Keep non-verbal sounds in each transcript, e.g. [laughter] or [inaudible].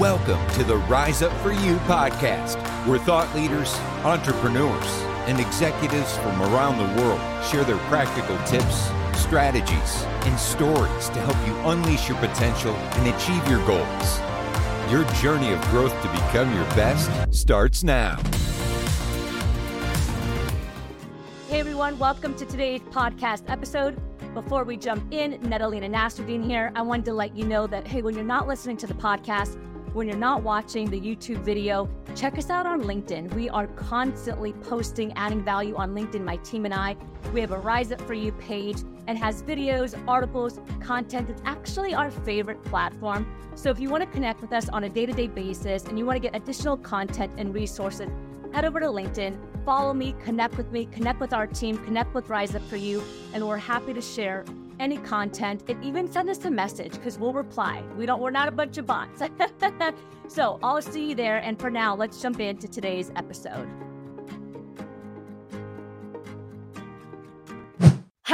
Welcome to the Rise Up For You podcast, where thought leaders, entrepreneurs, and executives from around the world share their practical tips, strategies, and stories to help you unleash your potential and achieve your goals. Your journey of growth to become your best starts now. Hey everyone, welcome to today's podcast episode. Before we jump in, Natalina Nasruddin here. I wanted to let you know that, hey, when you're not listening to the podcast, when you're not watching the YouTube video, check us out on LinkedIn. We are constantly posting, adding value on LinkedIn, my team and I. We have a Rise Up For You page and has videos, articles, content. It's actually our favorite platform. So if you want to connect with us on a day to day basis and you want to get additional content and resources, head over to LinkedIn, follow me, connect with me, connect with our team, connect with Rise Up For You, and we're happy to share any content and even send us a message because we'll reply. We don't we're not a bunch of bots. [laughs] so I'll see you there. And for now, let's jump into today's episode.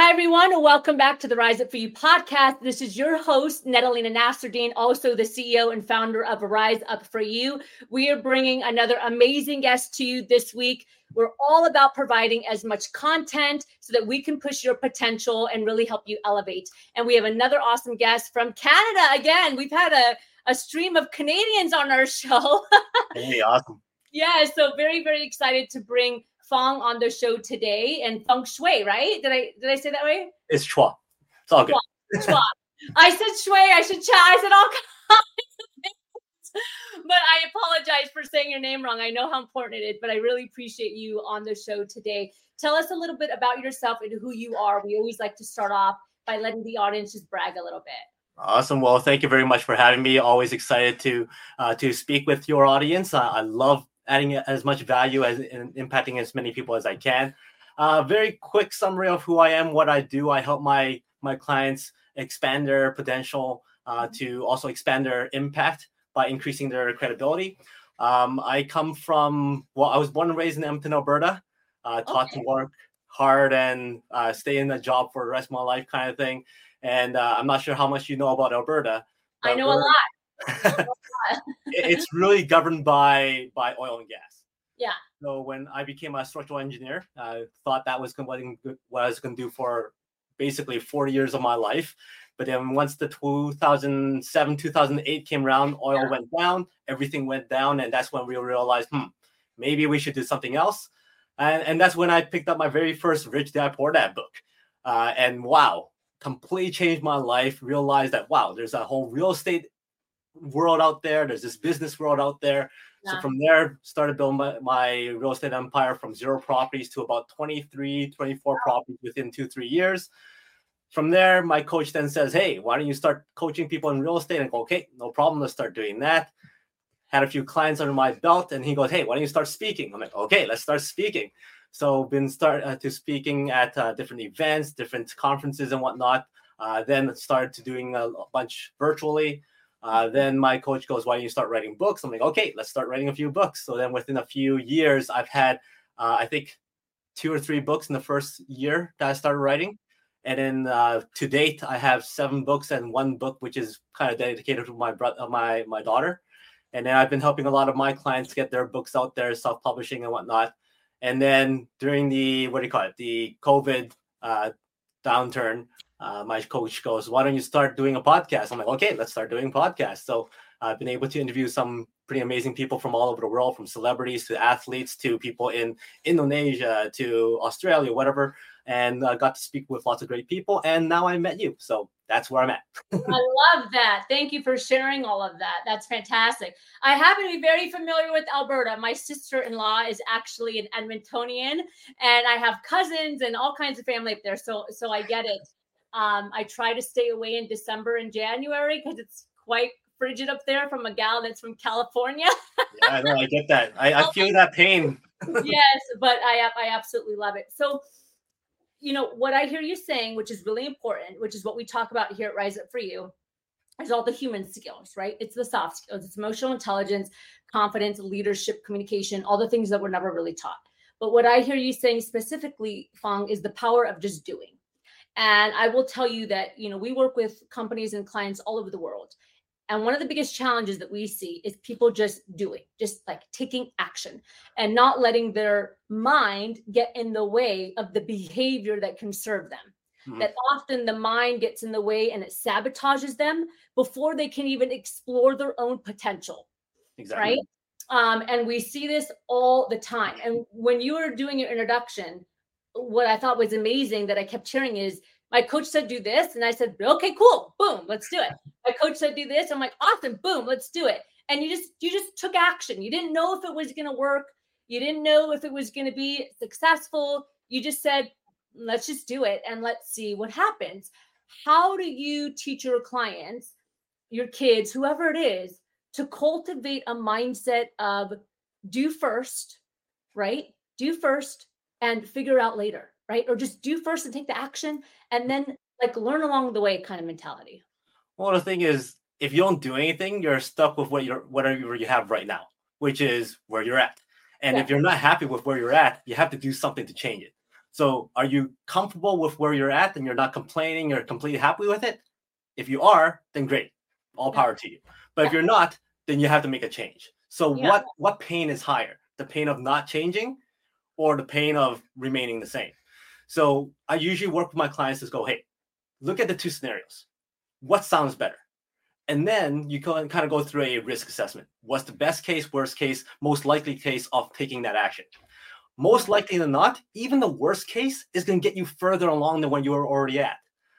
Hi, everyone. Welcome back to the Rise Up For You podcast. This is your host, Natalina Nasruddin, also the CEO and founder of Rise Up For You. We are bringing another amazing guest to you this week. We're all about providing as much content so that we can push your potential and really help you elevate. And we have another awesome guest from Canada. Again, we've had a, a stream of Canadians on our [laughs] show. hey, awesome. Yeah, so very, very excited to bring Fong on the show today and Feng Shui, right? Did I did I say that right? It's Chua. It's all good. Chua. Chua. I said Shui. I should chat. I said all kinds. but I apologize for saying your name wrong. I know how important it is, but I really appreciate you on the show today. Tell us a little bit about yourself and who you are. We always like to start off by letting the audience just brag a little bit. Awesome. Well, thank you very much for having me. Always excited to uh, to speak with your audience. Uh, I love adding as much value as and impacting as many people as I can. Uh, very quick summary of who I am, what I do. I help my my clients expand their potential uh, to also expand their impact by increasing their credibility. Um, I come from well, I was born and raised in Edmonton, Alberta. Uh, taught okay. to work hard and uh, stay in a job for the rest of my life, kind of thing. And uh, I'm not sure how much you know about Alberta. I know a lot. [laughs] it's really governed by by oil and gas. Yeah. So when I became a structural engineer, I thought that was what, what I was going to do for basically 40 years of my life. But then once the 2007, 2008 came around, oil yeah. went down, everything went down. And that's when we realized, hmm, maybe we should do something else. And, and that's when I picked up my very first Rich Dad Poor Dad book. Uh, and wow, completely changed my life. Realized that, wow, there's a whole real estate world out there. There's this business world out there. Yeah. So from there, started building my, my, real estate empire from zero properties to about 23, 24 wow. properties within two, three years. From there, my coach then says, Hey, why don't you start coaching people in real estate? And I go, Okay, no problem. Let's start doing that. Had a few clients under my belt, and he goes, Hey, why don't you start speaking? I'm like, Okay, let's start speaking. So been start uh, to speaking at uh, different events, different conferences and whatnot. Uh, then started to doing a bunch virtually. Uh, then my coach goes, "Why don't you start writing books?" I'm like, "Okay, let's start writing a few books." So then, within a few years, I've had, uh, I think, two or three books in the first year that I started writing, and then uh, to date, I have seven books and one book which is kind of dedicated to my brother, my my daughter, and then I've been helping a lot of my clients get their books out there, self publishing and whatnot. And then during the what do you call it, the COVID uh, downturn, uh, my coach goes, "Why don't you start doing a podcast?" I'm like, "Okay, let's start doing podcasts." So I've been able to interview some pretty amazing people from all over the world, from celebrities to athletes to people in Indonesia to Australia, whatever, and uh, got to speak with lots of great people. And now I met you, so that's where I'm at. I love that. Thank you for sharing all of that. That's fantastic. I happen to be very familiar with Alberta. My sister-in-law is actually an Edmontonian, and I have cousins and all kinds of family up there. So, so I get it. Um, I try to stay away in December and January because it's quite frigid up there from a gal that's from California. yeah, no, I get that. I, I [laughs] feel that pain. yes, but I I absolutely love it. So, you know what I hear you saying, which is really important, which is what we talk about here at Rise Up for You, is all the human skills, right? It's the soft skills, it's emotional intelligence, confidence, leadership, communication, all the things that were never really taught. But what I hear you saying specifically, Fong, is the power of just doing and I will tell you that, you know, we work with companies and clients all over the world. And one of the biggest challenges that we see is people just doing, just like taking action and not letting their mind get in the way of the behavior that can serve them. Mm-hmm. That often the mind gets in the way and it sabotages them before they can even explore their own potential. Exactly. Right. Um, and we see this all the time. And when you were doing your introduction, what I thought was amazing that I kept hearing is my coach said do this, and I said, okay, cool, boom, let's do it. My coach said do this. I'm like, awesome, boom, let's do it. And you just you just took action. You didn't know if it was gonna work. You didn't know if it was gonna be successful. You just said, let's just do it and let's see what happens. How do you teach your clients, your kids, whoever it is, to cultivate a mindset of do first, right? Do first and figure out later, right? Or just do first and take the action and then like learn along the way kind of mentality. Well, the thing is, if you don't do anything, you're stuck with what you're whatever you have right now, which is where you're at. And yeah. if you're not happy with where you're at, you have to do something to change it. So, are you comfortable with where you're at and you're not complaining, you're completely happy with it? If you are, then great. All power to you. But if you're not, then you have to make a change. So yeah. what what pain is higher? The pain of not changing or the pain of remaining the same? So I usually work with my clients to go, hey, look at the two scenarios. What sounds better? And then you can kind of go through a risk assessment. What's the best case, worst case, most likely case of taking that action? Most likely than not, even the worst case is going to get you further along than when you were already at.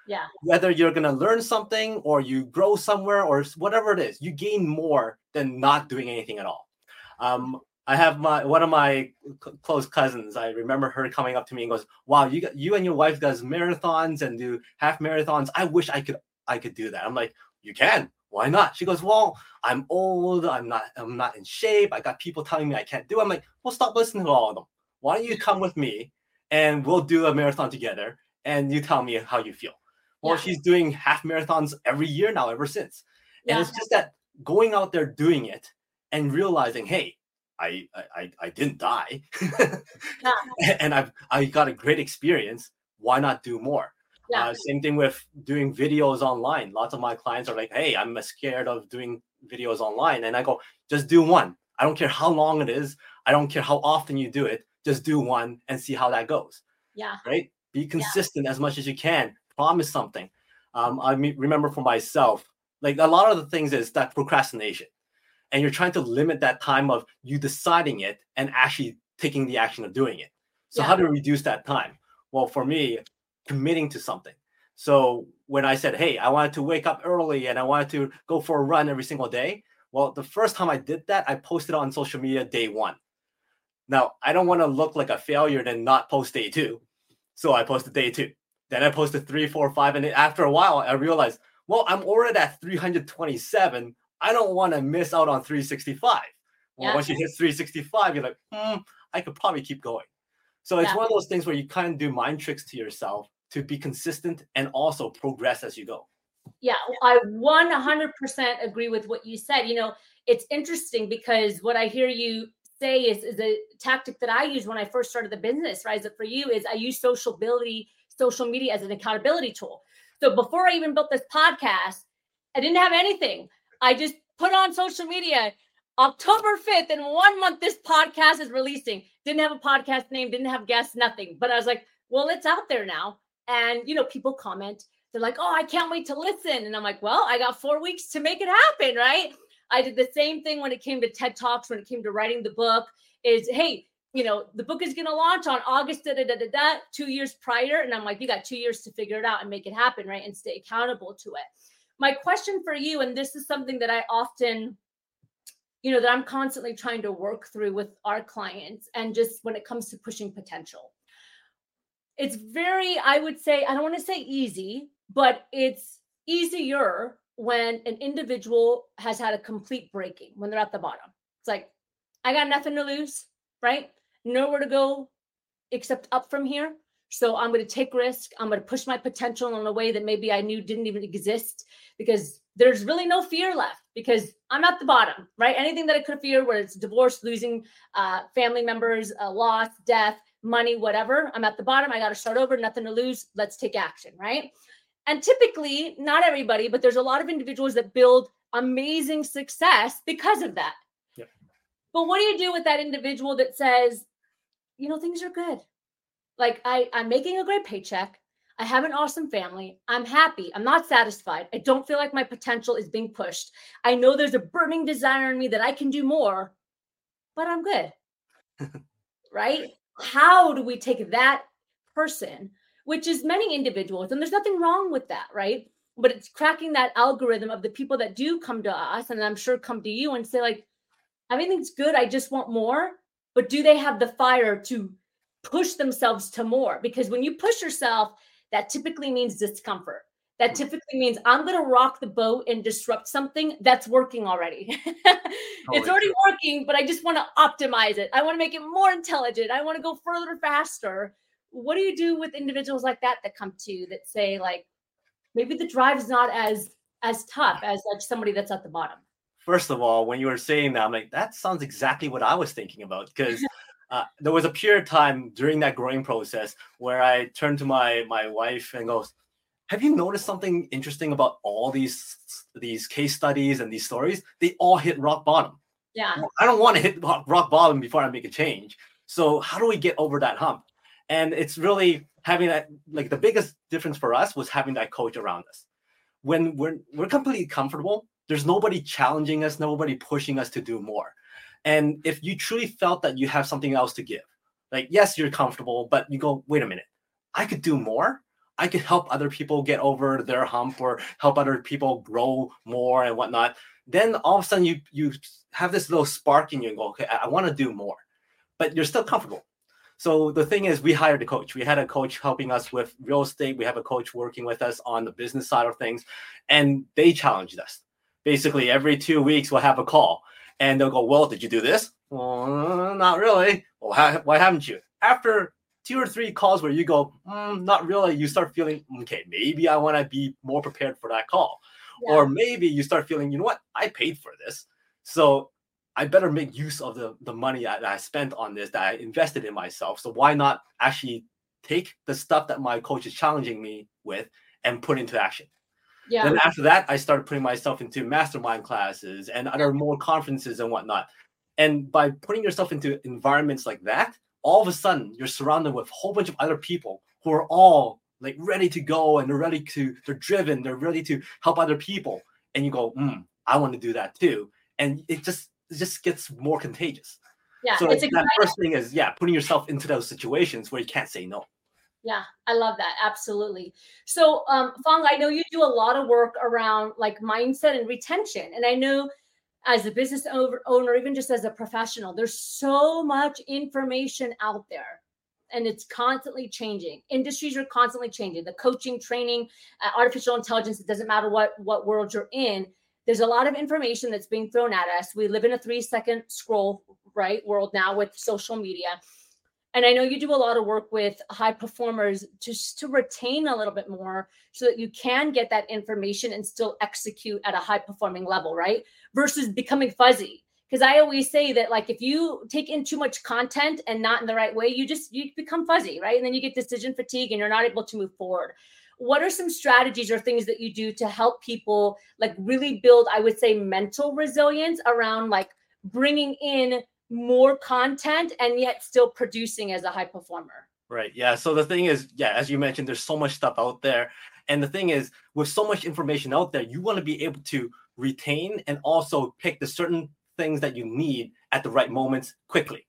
Yeah. Whether you're going to learn something or you grow somewhere or whatever it is, you gain more than not doing anything at all. Um, I have my one of my close cousins. I remember her coming up to me and goes, "Wow, you got you and your wife does marathons and do half marathons. I wish I could I could do that." I'm like, "You can. Why not?" She goes, "Well, I'm old. I'm not I'm not in shape. I got people telling me I can't do." It. I'm like, "Well, stop listening to all of them. Why don't you come with me and we'll do a marathon together and you tell me how you feel." Well, yeah. she's doing half marathons every year now, ever since. And yeah. it's just that going out there doing it and realizing, hey, I I I didn't die, yeah. [laughs] and I've I got a great experience. Why not do more? Yeah. Uh, same thing with doing videos online. Lots of my clients are like, "Hey, I'm scared of doing videos online," and I go, "Just do one. I don't care how long it is. I don't care how often you do it. Just do one and see how that goes." Yeah. Right. Be consistent yeah. as much as you can promise something. Um, I mean, remember for myself, like a lot of the things is that procrastination, and you're trying to limit that time of you deciding it and actually taking the action of doing it. So yeah. how to reduce that time? Well, for me, committing to something. So when I said, "Hey, I wanted to wake up early and I wanted to go for a run every single day," well, the first time I did that, I posted on social media day one. Now I don't want to look like a failure and not post day two, so I posted day two. Then I posted three, four, five, and after a while, I realized, well, I'm already at 327. I don't want to miss out on 365. Well, yeah. once you hit 365, you're like, hmm, I could probably keep going. So it's yeah. one of those things where you kind of do mind tricks to yourself to be consistent and also progress as you go. Yeah, I 100% agree with what you said. You know, it's interesting because what I hear you say is, is a tactic that I use when I first started the business, Rise Up For You, is I use sociability social media as an accountability tool. So before I even built this podcast, I didn't have anything. I just put on social media October 5th, in one month, this podcast is releasing. Didn't have a podcast name, didn't have guests, nothing. But I was like, well, it's out there now. And, you know, people comment, they're like, oh, I can't wait to listen. And I'm like, well, I got four weeks to make it happen, right? I did the same thing when it came to TED Talks, when it came to writing the book, is hey, you know, the book is going to launch on August, da, da, da, da, da, two years prior. And I'm like, you got two years to figure it out and make it happen, right? And stay accountable to it. My question for you, and this is something that I often, you know, that I'm constantly trying to work through with our clients and just when it comes to pushing potential. It's very, I would say, I don't want to say easy, but it's easier when an individual has had a complete breaking, when they're at the bottom. It's like, I got nothing to lose, right? nowhere to go except up from here. So I'm going to take risk. I'm going to push my potential in a way that maybe I knew didn't even exist because there's really no fear left because I'm at the bottom, right? Anything that I could fear, whether it's divorce, losing uh, family members, uh, loss, death, money, whatever, I'm at the bottom. I got to start over, nothing to lose. Let's take action, right? And typically, not everybody, but there's a lot of individuals that build amazing success because of that. Yep. But what do you do with that individual that says, you know, things are good? Like I, I'm making a great paycheck. I have an awesome family. I'm happy. I'm not satisfied. I don't feel like my potential is being pushed. I know there's a burning desire in me that I can do more, but I'm good. [laughs] right? How do we take that person, which is many individuals, and there's nothing wrong with that, right? But it's cracking that algorithm of the people that do come to us, and I'm sure come to you and say, like, everything's good. I just want more. But do they have the fire to push themselves to more? Because when you push yourself, that typically means discomfort. That Hmm. typically means I'm going to rock the boat and disrupt something that's working already. [laughs] it's already working, but I just want to optimize it. I want to make it more intelligent. I want to go further faster. What do you do with individuals like that that come to you that say like maybe the drive is not as as tough as like somebody that's at the bottom? First of all, when you were saying that, I'm like, that sounds exactly what I was thinking about because uh, there was a period of time during that growing process where I turned to my my wife and goes, "Have you noticed something interesting about all these these case studies and these stories? They all hit rock bottom. Yeah. I don't want to hit rock rock bottom before I make a change. So how do we get over that hump? And it's really having that like the biggest difference for us was having that coach around us. When we're we're completely comfortable, there's nobody challenging us, nobody pushing us to do more. And if you truly felt that you have something else to give, like yes, you're comfortable, but you go, wait a minute, I could do more. I could help other people get over their hump or help other people grow more and whatnot. Then all of a sudden you you have this little spark in you and go, okay, I, I want to do more, but you're still comfortable. So the thing is, we hired a coach. We had a coach helping us with real estate. We have a coach working with us on the business side of things, and they challenged us. Basically, every two weeks we'll have a call, and they'll go, "Well, did you do this? Well, not really. Well, how, why haven't you?" After two or three calls where you go, "Mm, "Not really," you start feeling, "Okay, maybe I want to be more prepared for that call." Yeah. or maybe you start feeling you know what i paid for this so i better make use of the, the money that i spent on this that i invested in myself so why not actually take the stuff that my coach is challenging me with and put into action Yeah. then after that i started putting myself into mastermind classes and other more conferences and whatnot and by putting yourself into environments like that all of a sudden you're surrounded with a whole bunch of other people who are all like ready to go and they're ready to they're driven they're ready to help other people and you go mm, i want to do that too and it just it just gets more contagious yeah. so it's that exciting. first thing is yeah putting yourself into those situations where you can't say no Yeah, I love that. Absolutely. So, um, Fong, I know you do a lot of work around like mindset and retention. And I know as a business owner, even just as a professional, there's so much information out there and it's constantly changing. Industries are constantly changing. The coaching, training, uh, artificial intelligence, it doesn't matter what, what world you're in. There's a lot of information that's being thrown at us. We live in a three second scroll, right, world now with social media and I know you do a lot of work with high performers just to retain a little bit more so that you can get that information and still execute at a high performing level, right? Versus becoming fuzzy. Because I always say that like if you take in too much content and not in the right way, you just you become fuzzy, right? And then you get decision fatigue and you're not able to move forward. What are some strategies or things that you do to help people like really build, I would say, mental resilience around like bringing in more content and yet still producing as a high performer. Right. Yeah. So the thing is, yeah, as you mentioned, there's so much stuff out there. And the thing is, with so much information out there, you want to be able to retain and also pick the certain things that you need at the right moments quickly.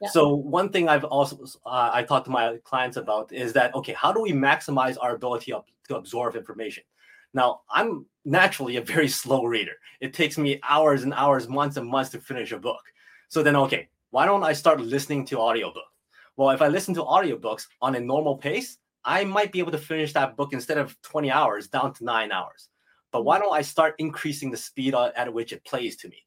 Yeah. So one thing I've also uh, I talk to my clients about is that okay, how do we maximize our ability of, to absorb information? Now, I'm naturally a very [laughs] slow reader. It takes me hours and hours, months and months to finish a book. So then, okay, why don't I start listening to audiobook? Well, if I listen to audiobooks on a normal pace, I might be able to finish that book instead of 20 hours down to nine hours. But why mm. don't I start increasing the speed at which it plays to me?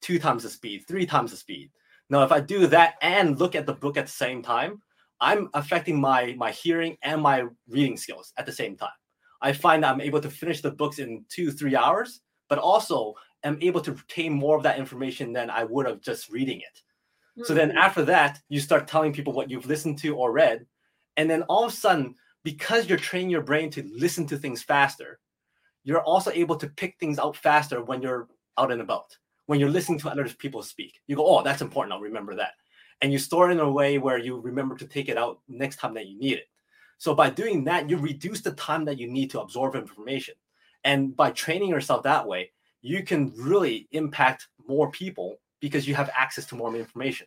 Two times the speed, three times the speed. Now, if I do that and look at the book at the same time, I'm affecting my my hearing and my reading skills at the same time. I find that I'm able to finish the books in two, three hours, but also am able to retain more of that information than I would have just reading it. So then mm-hmm. after that, you start telling people what you've listened to or read. And then all of a sudden, because you're training your brain to listen to things faster, you're also able to pick things out faster when you're out and about. When you're listening to other people speak, you go, "Oh, that's important. I'll remember that," and you store it in a way where you remember to take it out next time that you need it. So by doing that, you reduce the time that you need to absorb information, and by training yourself that way, you can really impact more people because you have access to more information.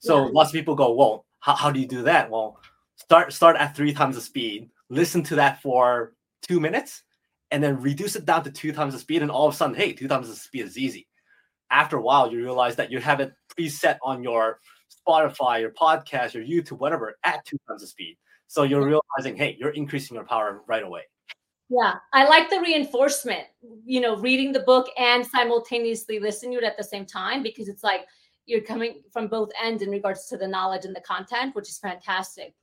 So yeah. lots of people go, "Well, how, how do you do that?" Well, start start at three times the speed. Listen to that for two minutes, and then reduce it down to two times the speed, and all of a sudden, hey, two times the speed is easy. After a while, you realize that you have it preset on your Spotify, your podcast, your YouTube, whatever, at two times the speed. So you're realizing, hey, you're increasing your power right away. Yeah, I like the reinforcement, you know, reading the book and simultaneously listening to it at the same time because it's like you're coming from both ends in regards to the knowledge and the content, which is fantastic.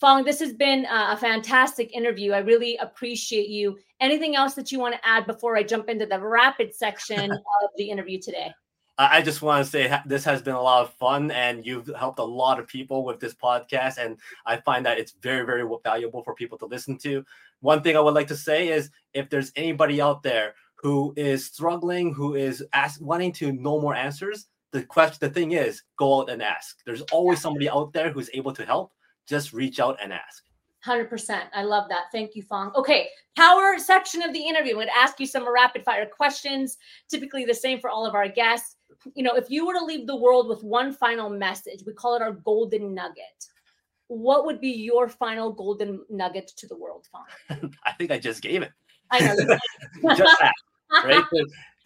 Fong, this has been a fantastic interview. I really appreciate you. Anything else that you want to add before I jump into the rapid section [laughs] of the interview today? I just want to say this has been a lot of fun, and you've helped a lot of people with this podcast. And I find that it's very, very valuable for people to listen to. One thing I would like to say is if there's anybody out there who is struggling, who is ask, wanting to know more answers, the question, the thing is, go out and ask. There's always somebody out there who's able to help just reach out and ask. 100%. I love that. Thank you, Fong. Okay, power section of the interview. I'm going to ask you some rapid fire questions, typically the same for all of our guests. You know, if you were to leave the world with one final message, we call it our golden nugget. What would be your final golden nugget to the world, Fong? [laughs] I think I just gave it. I know. [laughs] just that, right?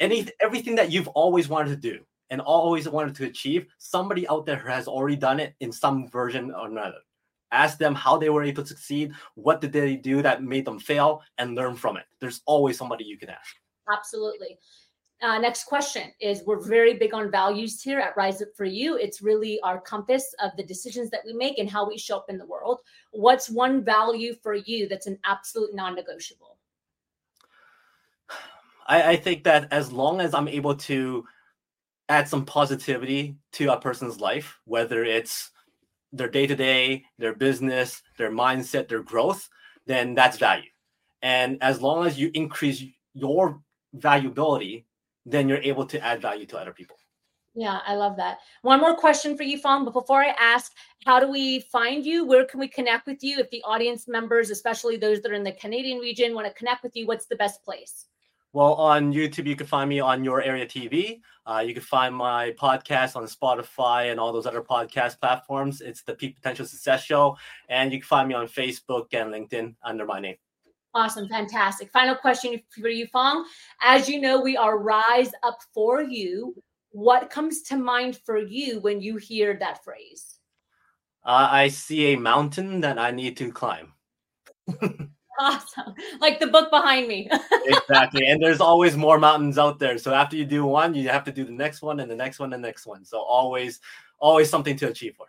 Any everything that you've always wanted to do and always wanted to achieve, somebody out there has already done it in some version or another ask them how they were able to succeed what did they do that made them fail and learn from it there's always somebody you can ask absolutely uh, next question is we're very big on values here at rise up for you. It's really our compass of the decisions that we make and how we show up in the world. What's one value for you that's an absolute non-negotiable? I, I think that as long as i'm able to add some positivity to a person's life whether it's their day to day, their business, their mindset, their growth, then that's value. And as long as you increase your valuability, then you're able to add value to other people. Yeah, I love that. One more question for you, Fong. But before I ask, how do we find you? Where can we connect with you? If the audience members, especially those that are in the Canadian region, want to connect with you, what's the best place? Well, on YouTube, you can find me on Your Area TV. Uh, you can find my podcast on Spotify and all those other podcast platforms. It's the Peak Potential Success Show. And you can find me on Facebook and LinkedIn under my name. Awesome. Fantastic. Final question for you, Fong. As you know, we are Rise Up for You. What comes to mind for you when you hear that phrase? Uh, I see a mountain that I need to climb. [laughs] awesome. Like the book behind me. [laughs] exactly. And there's always more mountains out there. So after you do one, you have to do the next one and the next one and the next one. So always, always something to achieve for.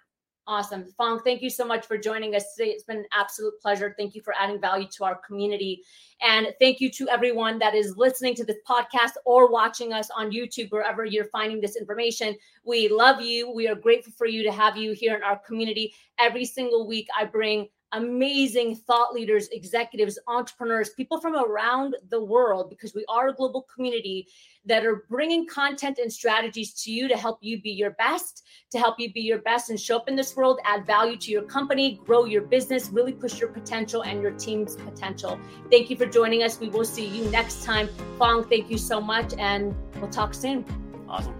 Awesome. Fong, thank you so much for joining us today. It's been an absolute pleasure. Thank you for adding value to our community. And thank you to everyone that is listening to this podcast or watching us on YouTube, wherever you're finding this information. We love you. We are grateful for you to have you here in our community. Every single week, I bring amazing thought leaders, executives, entrepreneurs, people from around the world, because we are a global community that are bringing content and strategies to you to help you be your best, to help you be your best and show up in this world, add value to your company, grow your business, really push your potential and your team's potential. Thank you for joining us. We will see you next time. Fong, thank you so much, and we'll talk soon. Awesome.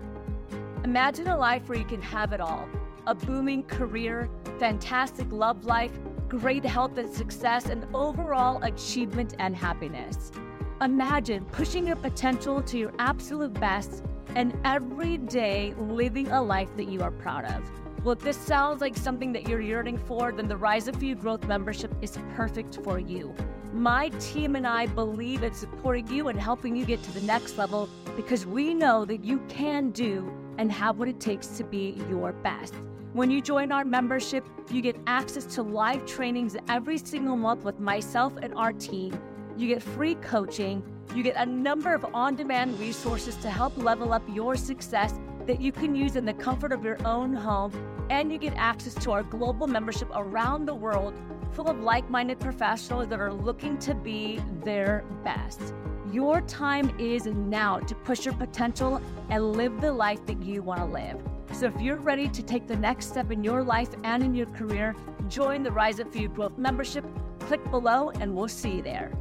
Imagine a life where you can have it all a booming career, fantastic love life great health and success, and overall achievement and happiness. Imagine pushing your potential to your absolute best and every day living a life that you are proud of. Well, if this sounds like something that you're yearning for, then the Rise of You Growth membership is perfect for you. My team and I believe in supporting you and helping you get to the next level because we know that you can do and have what it takes to be your best. When you join our membership, you get access to live trainings every single month with myself and our team. You get free coaching. You get a number of on demand resources to help level up your success that you can use in the comfort of your own home. And you get access to our global membership around the world full of like minded professionals that are looking to be their best. Your time is now to push your potential and live the life that you want to live. So if you're ready to take the next step in your life and in your career, join the Rise Up For You Growth membership. Click below and we'll see you there.